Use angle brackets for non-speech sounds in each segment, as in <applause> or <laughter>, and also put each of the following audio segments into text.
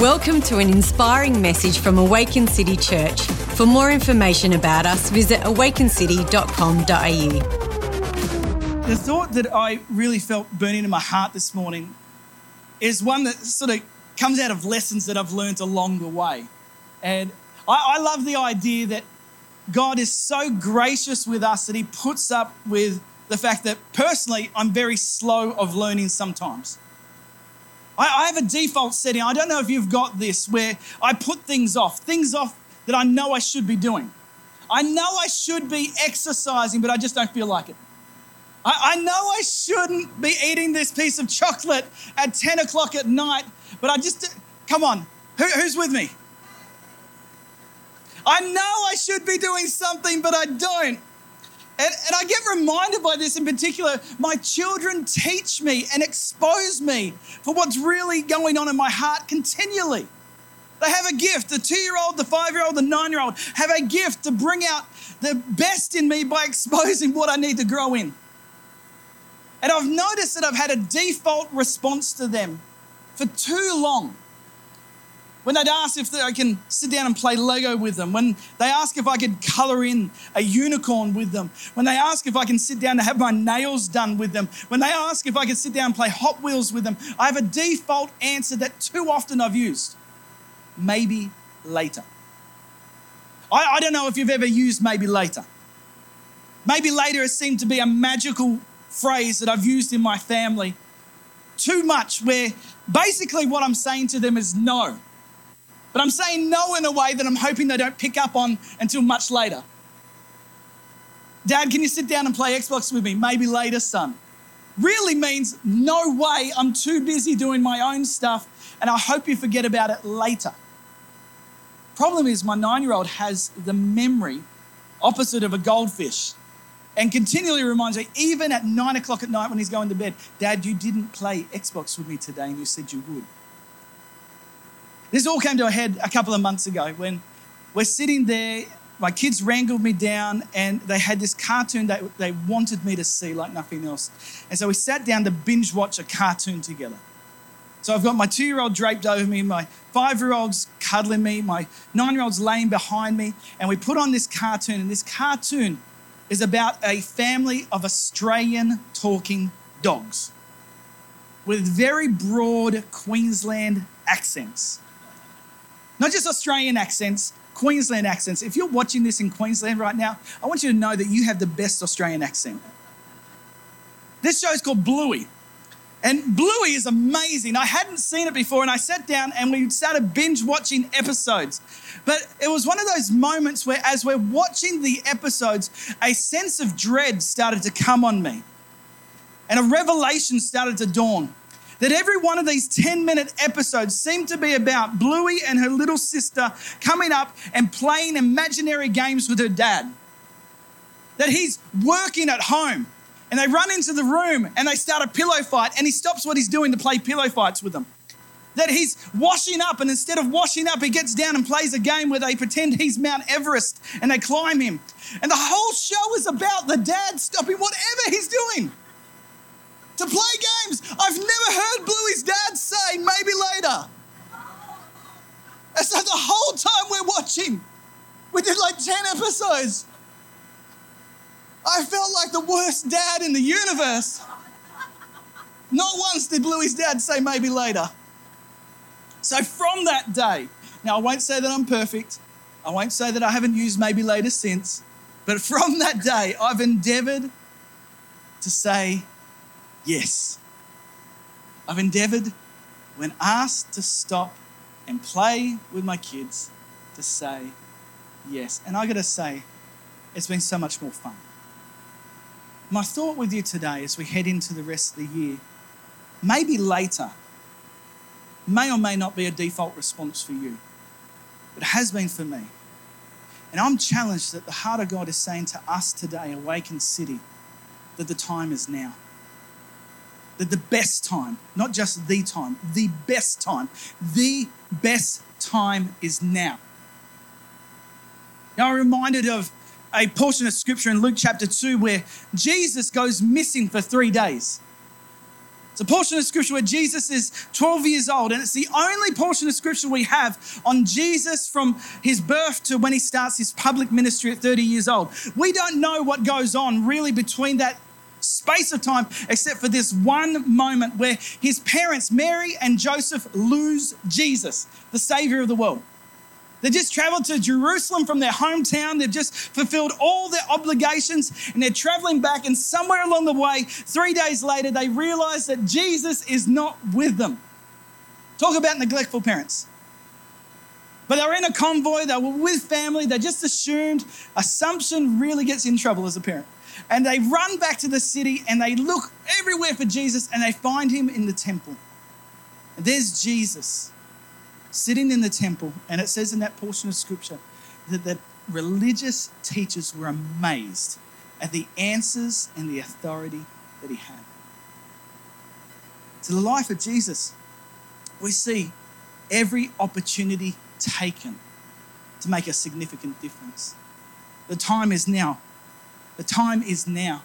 Welcome to an inspiring message from Awaken City Church. For more information about us, visit awakencity.com.au. The thought that I really felt burning in my heart this morning is one that sort of comes out of lessons that I've learned along the way. And I, I love the idea that God is so gracious with us that He puts up with the fact that personally, I'm very slow of learning sometimes. I, I have a default setting. I don't know if you've got this where I put things off, things off that I know I should be doing. I know I should be exercising, but I just don't feel like it. I, I know I shouldn't be eating this piece of chocolate at 10 o'clock at night, but I just, come on, Who, who's with me? I know I should be doing something, but I don't. And, and I get reminded by this in particular. My children teach me and expose me for what's really going on in my heart continually. They have a gift. The two year old, the five year old, the nine year old have a gift to bring out the best in me by <laughs> exposing what I need to grow in. And I've noticed that I've had a default response to them for too long. When they'd ask if I can sit down and play Lego with them, when they ask if I could color in a unicorn with them, when they ask if I can sit down to have my nails done with them, when they ask if I can sit down and play Hot Wheels with them, I have a default answer that too often I've used maybe later. I, I don't know if you've ever used maybe later. Maybe later has seemed to be a magical phrase that I've used in my family too much, where basically what I'm saying to them is no. But I'm saying no in a way that I'm hoping they don't pick up on until much later. Dad, can you sit down and play Xbox with me? Maybe later, son. Really means no way, I'm too busy doing my own stuff, and I hope you forget about it later. Problem is, my nine year old has the memory opposite of a goldfish and continually reminds me, even at nine o'clock at night when he's going to bed, Dad, you didn't play Xbox with me today and you said you would. This all came to a head a couple of months ago when we're sitting there. My kids wrangled me down and they had this cartoon that they wanted me to see like nothing else. And so we sat down to binge watch a cartoon together. So I've got my two year old draped over me, my five year old's cuddling me, my nine year old's laying behind me, and we put on this cartoon. And this cartoon is about a family of Australian talking dogs with very broad Queensland accents. Not just Australian accents, Queensland accents. If you're watching this in Queensland right now, I want you to know that you have the best Australian accent. This show is called Bluey. And Bluey is amazing. I hadn't seen it before, and I sat down and we started binge watching episodes. But it was one of those moments where, as we're watching the episodes, a sense of dread started to come on me, and a revelation started to dawn that every one of these 10 minute episodes seemed to be about Bluey and her little sister coming up and playing imaginary games with her dad. That he's working at home and they run into the room and they start a pillow fight and he stops what he's doing to play pillow fights with them. That he's washing up and instead of washing up, he gets down and plays a game where they pretend he's Mount Everest and they climb him. And the whole show is about the dad stopping whatever he's doing to play games. I've never heard Bluey's dad say, maybe later. And so the whole time we're watching, we did like 10 episodes. I felt like the worst dad in the universe. Not once did Bluey's dad say maybe later. So from that day, now I won't say that I'm perfect. I won't say that I haven't used maybe later since. But from that day, I've endeavored to say yes. I've endeavored, when asked to stop and play with my kids, to say yes. And I gotta say, it's been so much more fun. My thought with you today as we head into the rest of the year, maybe later, may or may not be a default response for you, but it has been for me. And I'm challenged that the heart of God is saying to us today, Awaken City, that the time is now that the best time, not just the time, the best time, the best time is now. Now, I'm reminded of a portion of scripture in Luke chapter 2 where Jesus goes missing for three days. It's a portion of scripture where Jesus is 12 years old, and it's the only portion of scripture we have on Jesus from his birth to when he starts his public ministry at 30 years old. We don't know what goes on really between that space of time, except for this one moment where his parents, Mary and Joseph, lose Jesus, the Savior of the world. They just traveled to Jerusalem from their hometown. They've just fulfilled all their obligations and they're traveling back. And somewhere along the way, three days later, they realize that Jesus is not with them. Talk about neglectful parents. But they were in a convoy, they were with family, they just assumed. Assumption really gets in trouble as a parent. And they run back to the city and they look everywhere for Jesus and they find him in the temple. And there's Jesus sitting in the temple. And it says in that portion of scripture that the religious teachers were amazed at the answers and the authority that he had. To the life of Jesus, we see every opportunity taken to make a significant difference. The time is now the time is now.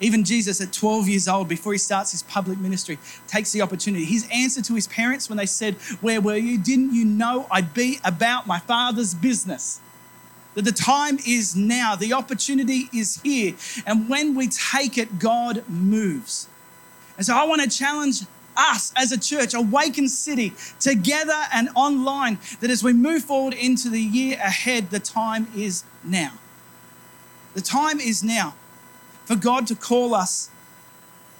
Even Jesus, at 12 years old, before he starts his public ministry, takes the opportunity. His answer to his parents when they said, Where were you? Didn't you know I'd be about my father's business? That the time is now, the opportunity is here. And when we take it, God moves. And so I want to challenge us as a church, Awaken City, together and online, that as we move forward into the year ahead, the time is now. The time is now for God to call us.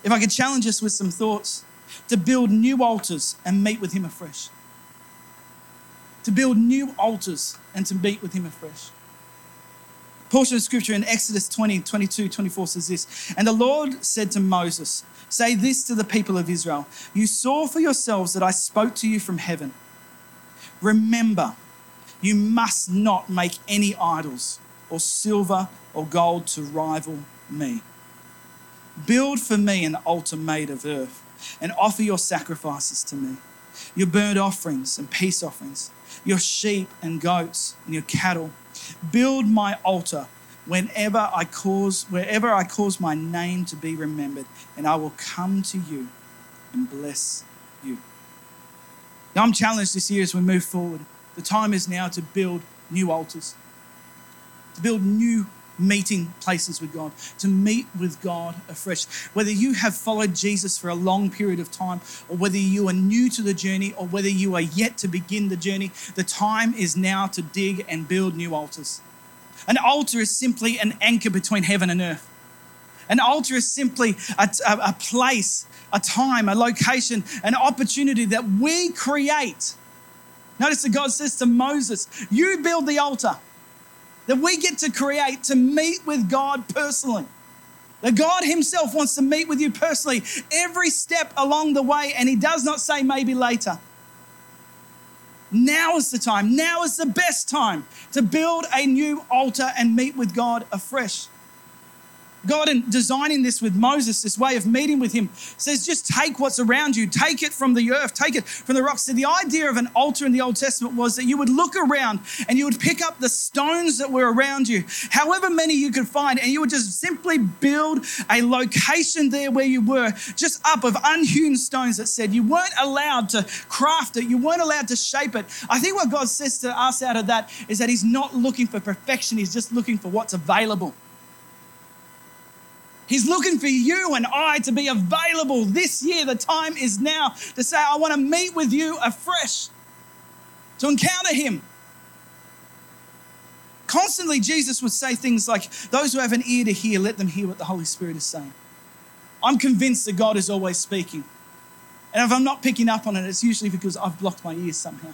If I could challenge us with some thoughts, to build new altars and meet with Him afresh. To build new altars and to meet with Him afresh. Portion of scripture in Exodus 20, 22, 24 says this And the Lord said to Moses, Say this to the people of Israel You saw for yourselves that I spoke to you from heaven. Remember, you must not make any idols or silver or gold to rival me. Build for me an altar made of earth and offer your sacrifices to me, your burnt offerings and peace offerings, your sheep and goats and your cattle. Build my altar whenever I cause wherever I cause my name to be remembered, and I will come to you and bless you. Now I'm challenged this year as we move forward. The time is now to build new altars to build new meeting places with God, to meet with God afresh. Whether you have followed Jesus for a long period of time, or whether you are new to the journey, or whether you are yet to begin the journey, the time is now to dig and build new altars. An altar is simply an anchor between heaven and earth. An altar is simply a, a, a place, a time, a location, an opportunity that we create. Notice that God says to Moses, You build the altar that we get to create to meet with God personally. That God Himself wants to meet with you personally every step along the way, and He does not say maybe later. Now is the time, now is the best time to build a new altar and meet with God afresh. God, in designing this with Moses, this way of meeting with him, says just take what's around you, take it from the earth, take it from the rocks. So the idea of an altar in the Old Testament was that you would look around and you would pick up the stones that were around you, however many you could find, and you would just simply build a location there where you were, just up of unhewn stones that said you weren't allowed to craft it, you weren't allowed to shape it. I think what God says to us out of that is that He's not looking for perfection, He's just looking for what's available. He's looking for you and I to be available this year. The time is now to say, I want to meet with you afresh, to encounter Him. Constantly, Jesus would say things like, Those who have an ear to hear, let them hear what the Holy Spirit is saying. I'm convinced that God is always speaking. And if I'm not picking up on it, it's usually because I've blocked my ears somehow.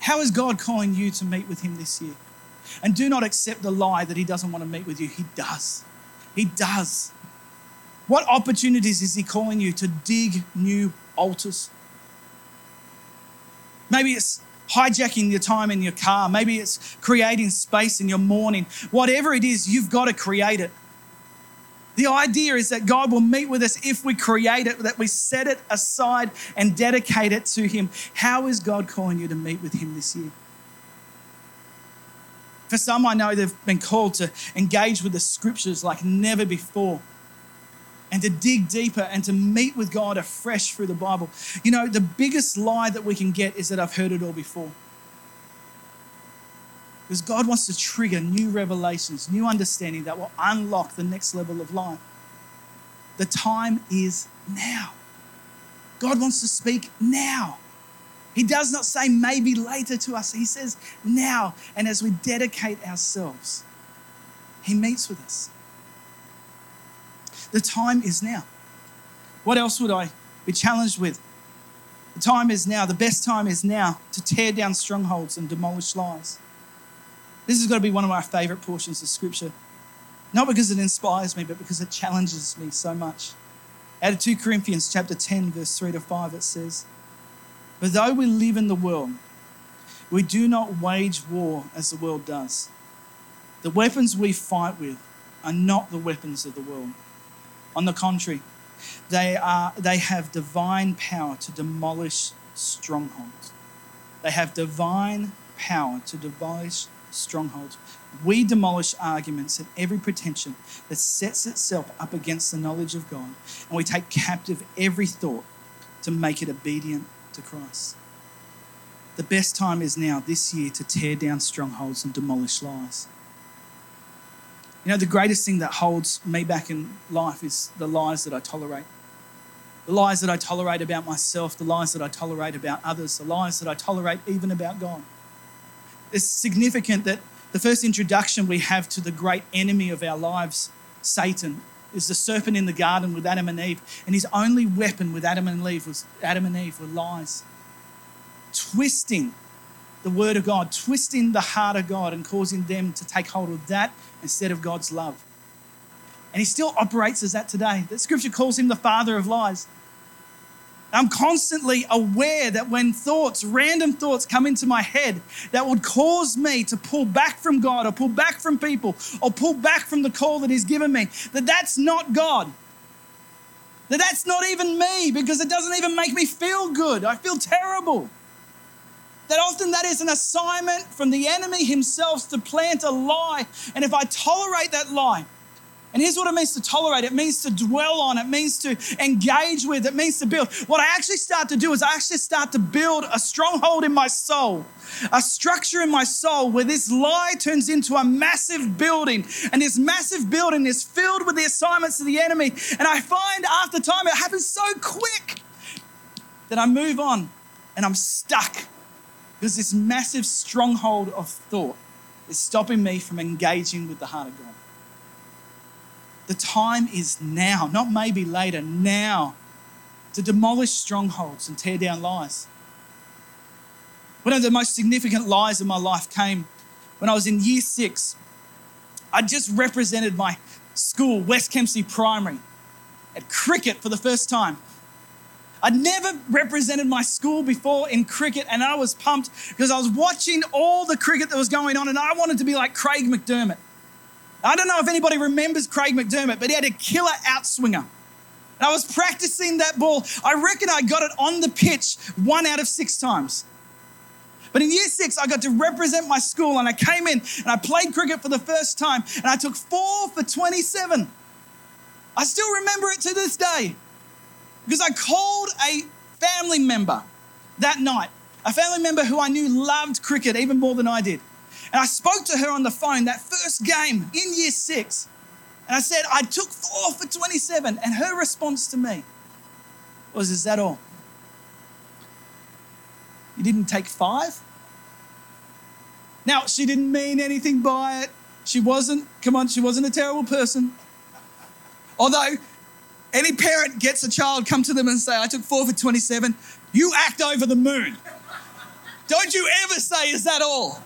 How is God calling you to meet with Him this year? And do not accept the lie that he doesn't want to meet with you. He does. He does. What opportunities is he calling you to dig new altars? Maybe it's hijacking your time in your car. Maybe it's creating space in your morning. Whatever it is, you've got to create it. The idea is that God will meet with us if we create it, that we set it aside and dedicate it to Him. How is God calling you to meet with Him this year? For some, I know they've been called to engage with the scriptures like never before. and to dig deeper and to meet with God afresh through the Bible. You know, the biggest lie that we can get is that I've heard it all before. Because God wants to trigger new revelations, new understanding that will unlock the next level of life. The time is now. God wants to speak now. He does not say maybe later to us, He says now. And as we dedicate ourselves, He meets with us. The time is now. What else would I be challenged with? The time is now. The best time is now to tear down strongholds and demolish lies. This has got to be one of my favorite portions of scripture. Not because it inspires me, but because it challenges me so much. Out of 2 Corinthians chapter 10, verse 3 to 5, it says, But though we live in the world, we do not wage war as the world does. The weapons we fight with are not the weapons of the world. On the contrary, they, are, they have divine power to demolish strongholds. They have divine power to demolish strongholds. We demolish arguments and every pretension that sets itself up against the knowledge of God, and we take captive every thought to make it obedient to Christ. The best time is now, this year, to tear down strongholds and demolish lies. You know, the greatest thing that holds me back in life is the lies that I tolerate. The lies that I tolerate about myself, the lies that I tolerate about others, the lies that I tolerate even about God. It's significant that the first introduction we have to the great enemy of our lives, Satan, is the serpent in the garden with Adam and Eve. And his only weapon with Adam and Eve was Adam and Eve were lies. Twisting the word of God, twisting the heart of God and causing them to take hold of that instead of God's love. And he still operates as that today. The scripture calls him the father of lies. I'm constantly aware that when thoughts, random thoughts come into my head that would cause me to pull back from God or pull back from people or pull back from the call that He's given me, that that's not God. That that's not even me because it doesn't even make me feel good. I feel terrible. That often that is an assignment from the enemy himself to plant a lie. And if I tolerate that lie, and here's what it means to tolerate it means to dwell on, it means to engage with, it means to build. What I actually start to do is I actually start to build a stronghold in my soul, a structure in my soul where this lie turns into a massive building. And this massive building is filled with the assignments of the enemy. And I find after time it happens so quick that I move on and I'm stuck because this massive stronghold of thought is stopping me from engaging with the heart of God. The time is now, not maybe later, now, to demolish strongholds and tear down lies. One of the most significant lies of my life came when I was in year six. I just represented my school, West Kempsey Primary, at cricket for the first time. I'd never represented my school before in cricket, and I was pumped because I was watching all the cricket that was going on, and I wanted to be like Craig McDermott. I don't know if anybody remembers Craig McDermott, but he had a killer outswinger. And I was practicing that ball. I reckon I got it on the pitch one out of six times. But in year six, I got to represent my school and I came in and I played cricket for the first time and I took four for 27. I still remember it to this day because I called a family member that night, a family member who I knew loved cricket even more than I did. And I spoke to her on the phone that first game in year six. And I said, I took four for 27. And her response to me was, Is that all? You didn't take five? Now, she didn't mean anything by it. She wasn't, come on, she wasn't a terrible person. Although, any parent gets a child, come to them and say, I took four for 27, you act over the moon. Don't you ever say, Is that all?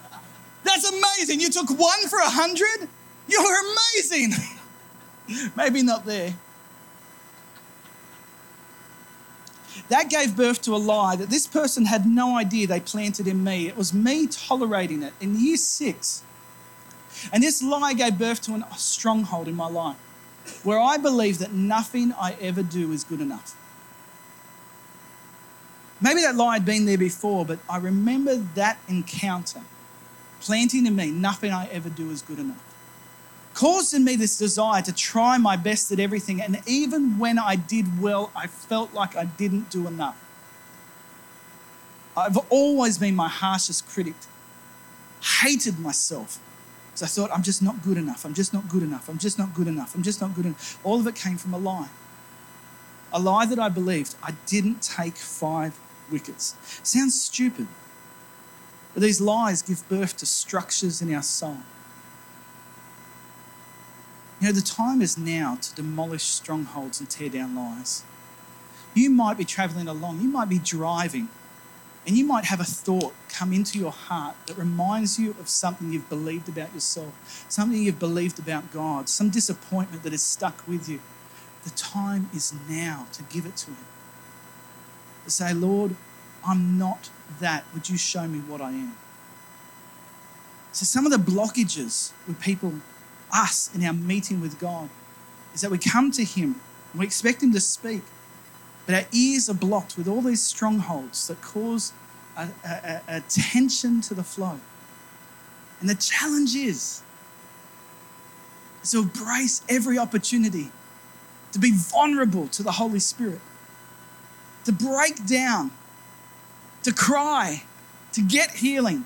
That's amazing. You took one for a hundred? You're amazing. <laughs> Maybe not there. That gave birth to a lie that this person had no idea they planted in me. It was me tolerating it in year six. And this lie gave birth to a stronghold in my life where I believe that nothing I ever do is good enough. Maybe that lie had been there before, but I remember that encounter planting in me, nothing I ever do is good enough. caused in me this desire to try my best at everything. And even when I did well, I felt like I didn't do enough. I've always been my harshest critic, hated myself. Because I thought, I'm just not good enough. I'm just not good enough. I'm just not good enough. I'm just not good enough. All of it came from a lie. A lie that I believed I didn't take five wickets. Sounds stupid. But these lies give birth to structures in our soul. You know, the time is now to demolish strongholds and tear down lies. You might be traveling along, you might be driving, and you might have a thought come into your heart that reminds you of something you've believed about yourself, something you've believed about God, some disappointment that is stuck with you. The time is now to give it to Him. To say, Lord, I'm not that. Would you show me what I am? So, some of the blockages with people, us, in our meeting with God, is that we come to Him and we expect Him to speak, but our ears are blocked with all these strongholds that cause a, a, a tension to the flow. And the challenge is, to embrace every opportunity to be vulnerable to the Holy Spirit, to break down, to cry, to get healing,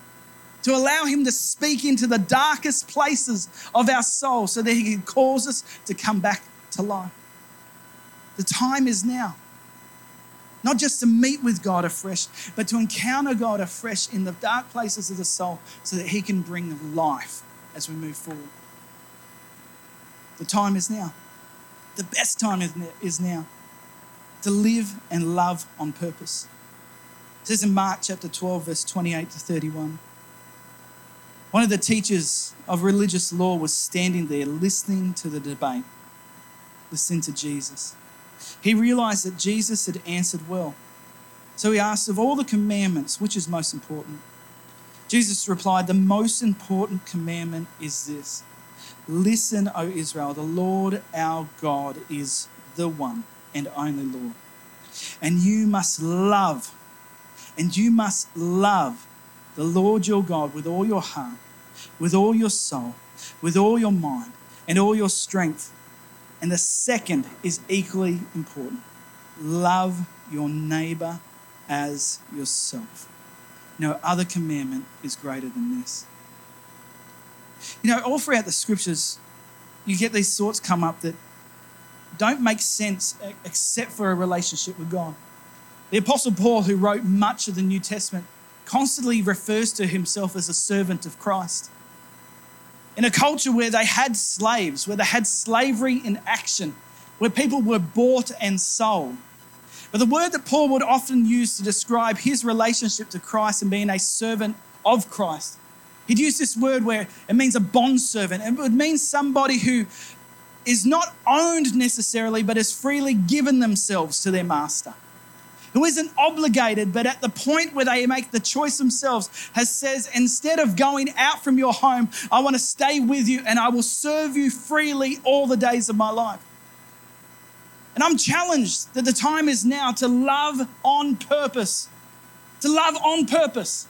to allow Him to speak into the darkest places of our soul so that He can cause us to come back to life. The time is now. Not just to meet with God afresh, but to encounter God afresh in the dark places of the soul so that He can bring life as we move forward. The time is now. The best time is now to live and love on purpose. It says in Mark chapter 12, verse 28 to 31. One of the teachers of religious law was standing there listening to the debate, listening to Jesus he realized that Jesus had answered well. So he asked, Of all the commandments, which is most important? Jesus replied, The most important commandment is this Listen, O Israel, the Lord our God is the one and only Lord. And you must love, and you must love the Lord your God with all your heart, with all your soul, with all your mind, and all your strength and the second is equally important love your neighbor as yourself. No other commandment is greater than this. You know, all throughout the scriptures, you get these thoughts come up that don't make sense except for a relationship with God. The Apostle Paul, who wrote much of the New Testament, constantly refers to himself as a servant of Christ in a culture where they had slaves, where they had slavery in action, where people were bought and sold. But the word that Paul would often use to describe his relationship to Christ and being a servant of Christ, he'd use this word where it means a bond servant. It would mean somebody who is not owned necessarily, but has freely given themselves to their master who isn't obligated, but at the point where they make the choice themselves, has says, instead of going out from your home, I want to stay with you and I will serve you freely all the days of my life. And I'm challenged that the time is now to love on purpose. To love on purpose.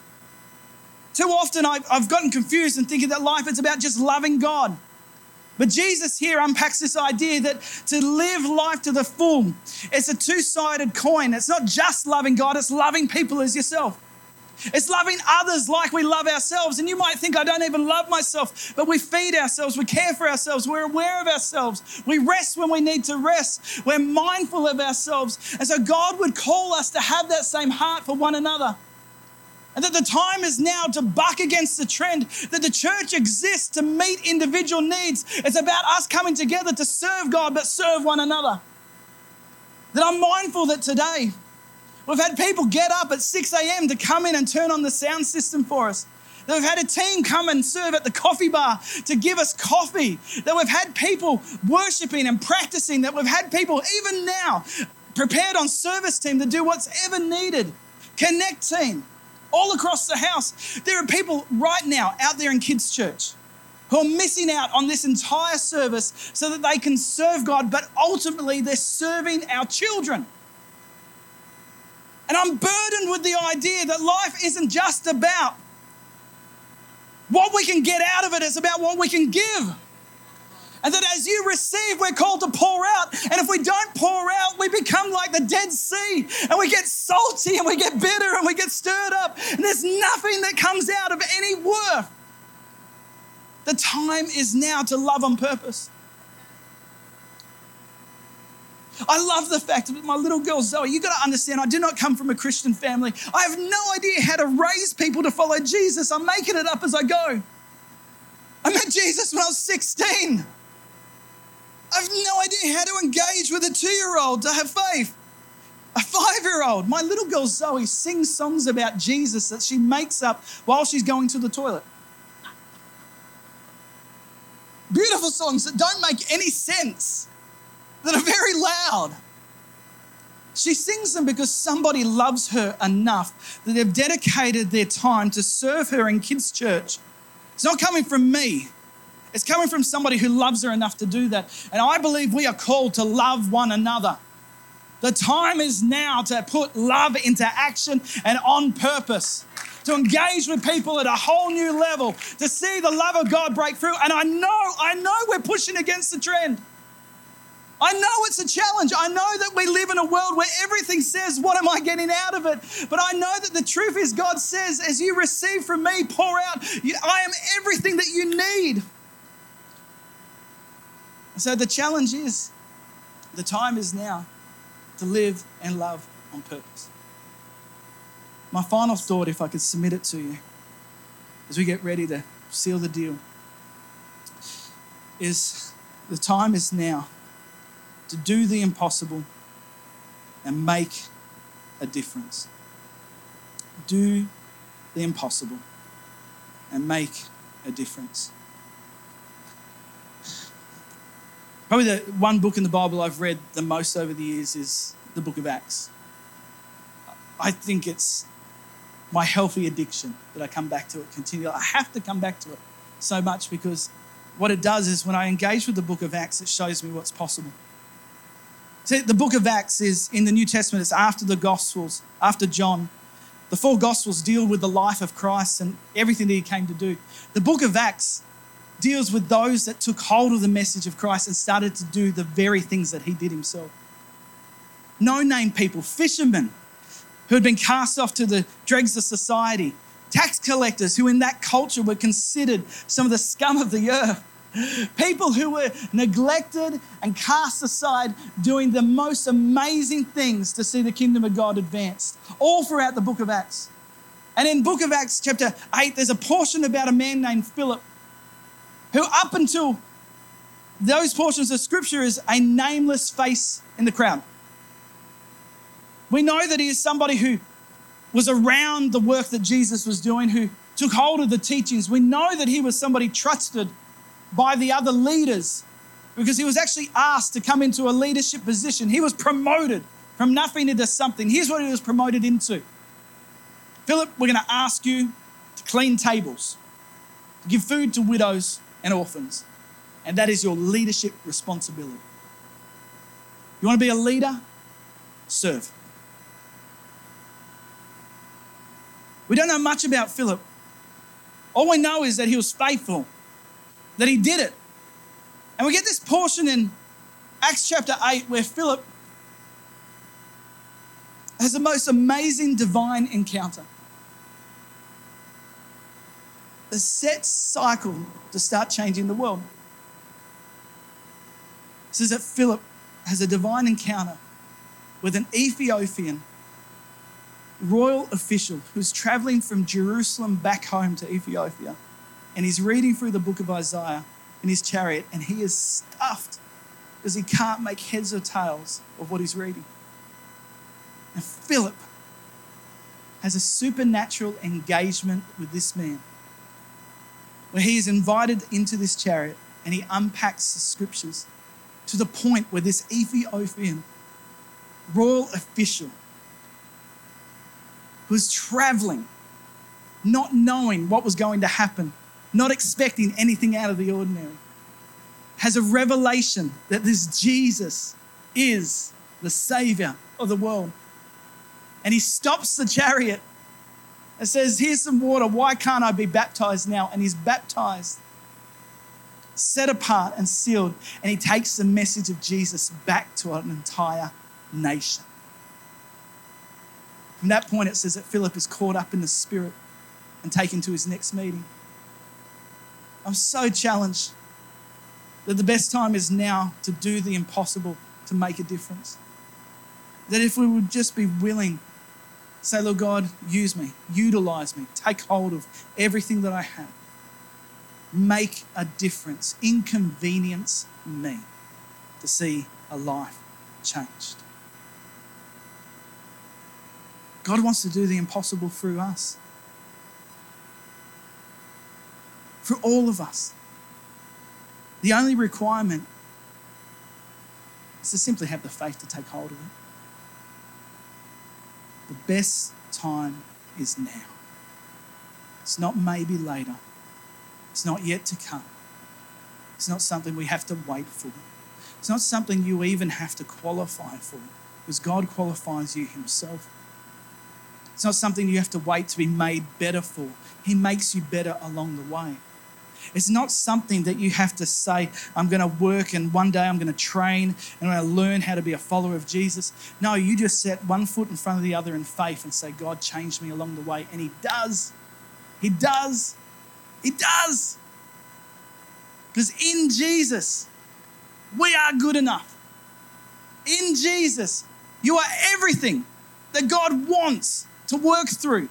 Too often I've, gotten confused and thinking that life is about just loving God. But Jesus here unpacks this idea that to live life to the full, it's a two sided coin. It's not just loving God, it's loving people as yourself. It's loving others like we love ourselves. And you might think, I don't even love myself, but we feed ourselves, we care for ourselves, we're aware of ourselves, we rest when we need to rest, we're mindful of ourselves. And so God would call us to have that same heart for one another. And that the time is now to buck against the trend that the church exists to meet individual needs. It's about us coming together to serve God, but serve one another. That I'm mindful that today we've had people get up at 6 a.m. to come in and turn on the sound system for us. That we've had a team come and serve at the coffee bar to give us coffee. That we've had people worshiping and practicing. That we've had people, even now, prepared on service team to do what's ever needed. Connect team all across the house. There are people right now out there in kids' church who are missing out on this entire service so that they can serve God, but ultimately they're serving our children. And I'm burdened with the idea that life isn't just about what we can get out of it, it's about what we can give. And that as you receive, we're called to pour out. And if we don't pour out, we become like the Dead Sea and we get salty and we get bitter and we get stirred up. And there's nothing that comes out of any worth. The time is now to love on purpose. I love the fact that my little girl Zoe, you got to understand, I do not come from a Christian family. I have no idea how to raise people to follow Jesus. I'm making it up as I go. I met Jesus when I was 16. I have no idea how to engage with a two year old to have faith. A five year old, my little girl Zoe, sings songs about Jesus that she makes up while she's going to the toilet. Beautiful songs that don't make any sense, that are very loud. She sings them because somebody loves her enough that they've dedicated their time to serve her in kids' church. It's not coming from me. It's coming from somebody who loves her enough to do that. And I believe we are called to love one another. The time is now to put love into action and on purpose, to engage with people at a whole new level, to see the love of God break through. And I know, I know we're pushing against the trend. I know it's a challenge. I know that we live in a world where everything says, What am I getting out of it? But I know that the truth is, God says, As you receive from me, pour out, I am everything that you need. So the challenge is the time is now to live and love on purpose. My final thought, if I could submit it to you, as we get ready to seal the deal, is the time is now to do the impossible and make a difference. Do the impossible and make a difference. Probably the one book in the Bible I've read the most over the years is the book of Acts. I think it's my healthy addiction that I come back to it continually. I have to come back to it so much because what it does is when I engage with the book of Acts, it shows me what's possible. See, the book of Acts is in the New Testament, it's after the Gospels, after John. The four Gospels deal with the life of Christ and everything that he came to do. The book of Acts deals with those that took hold of the message of Christ and started to do the very things that he did himself. No name people, fishermen who had been cast off to the dregs of society, tax collectors who, in that culture, were considered some of the scum of the earth. People who were neglected and cast aside, doing the most amazing things to see the kingdom of God advanced, all throughout the book of Acts. And in book of Acts, chapter 8, there's a portion about a man named Philip who, up until those portions of scripture, is a nameless face in the crowd. We know that he is somebody who was around the work that Jesus was doing, who took hold of the teachings. We know that he was somebody trusted by the other leaders because he was actually asked to come into a leadership position. He was promoted from nothing into something. Here's what he was promoted into Philip, we're going to ask you to clean tables, to give food to widows and orphans. And that is your leadership responsibility. You want to be a leader? Serve. We don't know much about Philip. All we know is that he was faithful, that he did it. And we get this portion in Acts chapter 8 where Philip has the most amazing divine encounter. The set cycle to start changing the world. Says that Philip has a divine encounter with an Ethiopian royal official who's traveling from Jerusalem back home to Ethiopia. And he's reading through the book of Isaiah in his chariot, and he is stuffed because he can't make heads or tails of what he's reading. And Philip has a supernatural engagement with this man where he is invited into this chariot and he unpacks the scriptures to the point where this Ethiopian royal official who's traveling, not knowing what was going to happen, not expecting anything out of the ordinary, has a revelation that this Jesus is the Savior of the world. And he stops the chariot and says, Here's some water. Why can't I be baptized now? And he's baptized. set apart and sealed, and he takes the message of Jesus back to an entire nation. From that point, it says that Philip is caught up in the Spirit and taken to his next meeting. I'm so challenged that the best time is now to do the impossible to make a difference. That if we would just be willing, say, Lord God, use me, utilize me, take hold of everything that I have, make a difference, inconvenience me to see a life changed. God wants to do the impossible through us. For all of us. The only requirement is to simply have the faith to take hold of it. The best time is now. It's not maybe later. It's not yet to come. It's not something we have to wait for. It's not something you even have to qualify for because God qualifies you Himself. It's not something you have to wait to be made better for. He makes you better along the way. It's not something that you have to say, I'm going to work and one day I'm going to train and I'm going to learn how to be a follower of Jesus. No, you just set one foot in front of the other in faith and say, God, changed me along the way. And He does. He does. He does. Because in Jesus, we are good enough. In Jesus, you are everything that God wants to work through,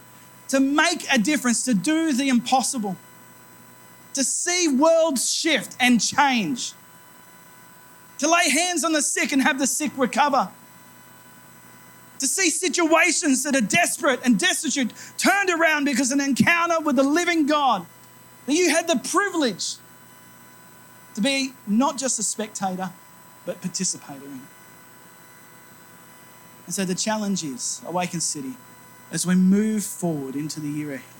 to make a difference, to do the impossible, to see worlds shift and change, to lay hands on the sick and have the sick recover, to see situations that are desperate and destitute turned around because an encounter with the living God, that you had the privilege to be not just a spectator, but participator in. And so the challenge is Awaken City as we move forward into the year ahead.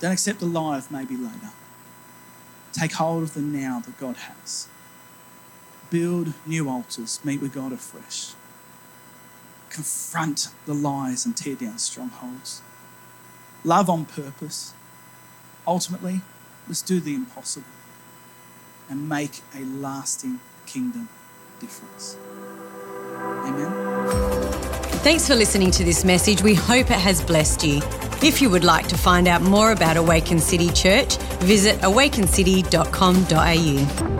Don't accept the lie of maybe later. Take hold of the now that God has. Build new altars, meet with God afresh. Confront the lies and tear down strongholds. Love on purpose. Ultimately, let's do the impossible and make a lasting kingdom difference. Amen. Thanks for listening to this message. We hope it has blessed you. If you would like to find out more about Awaken City Church, visit awakencity.com.au.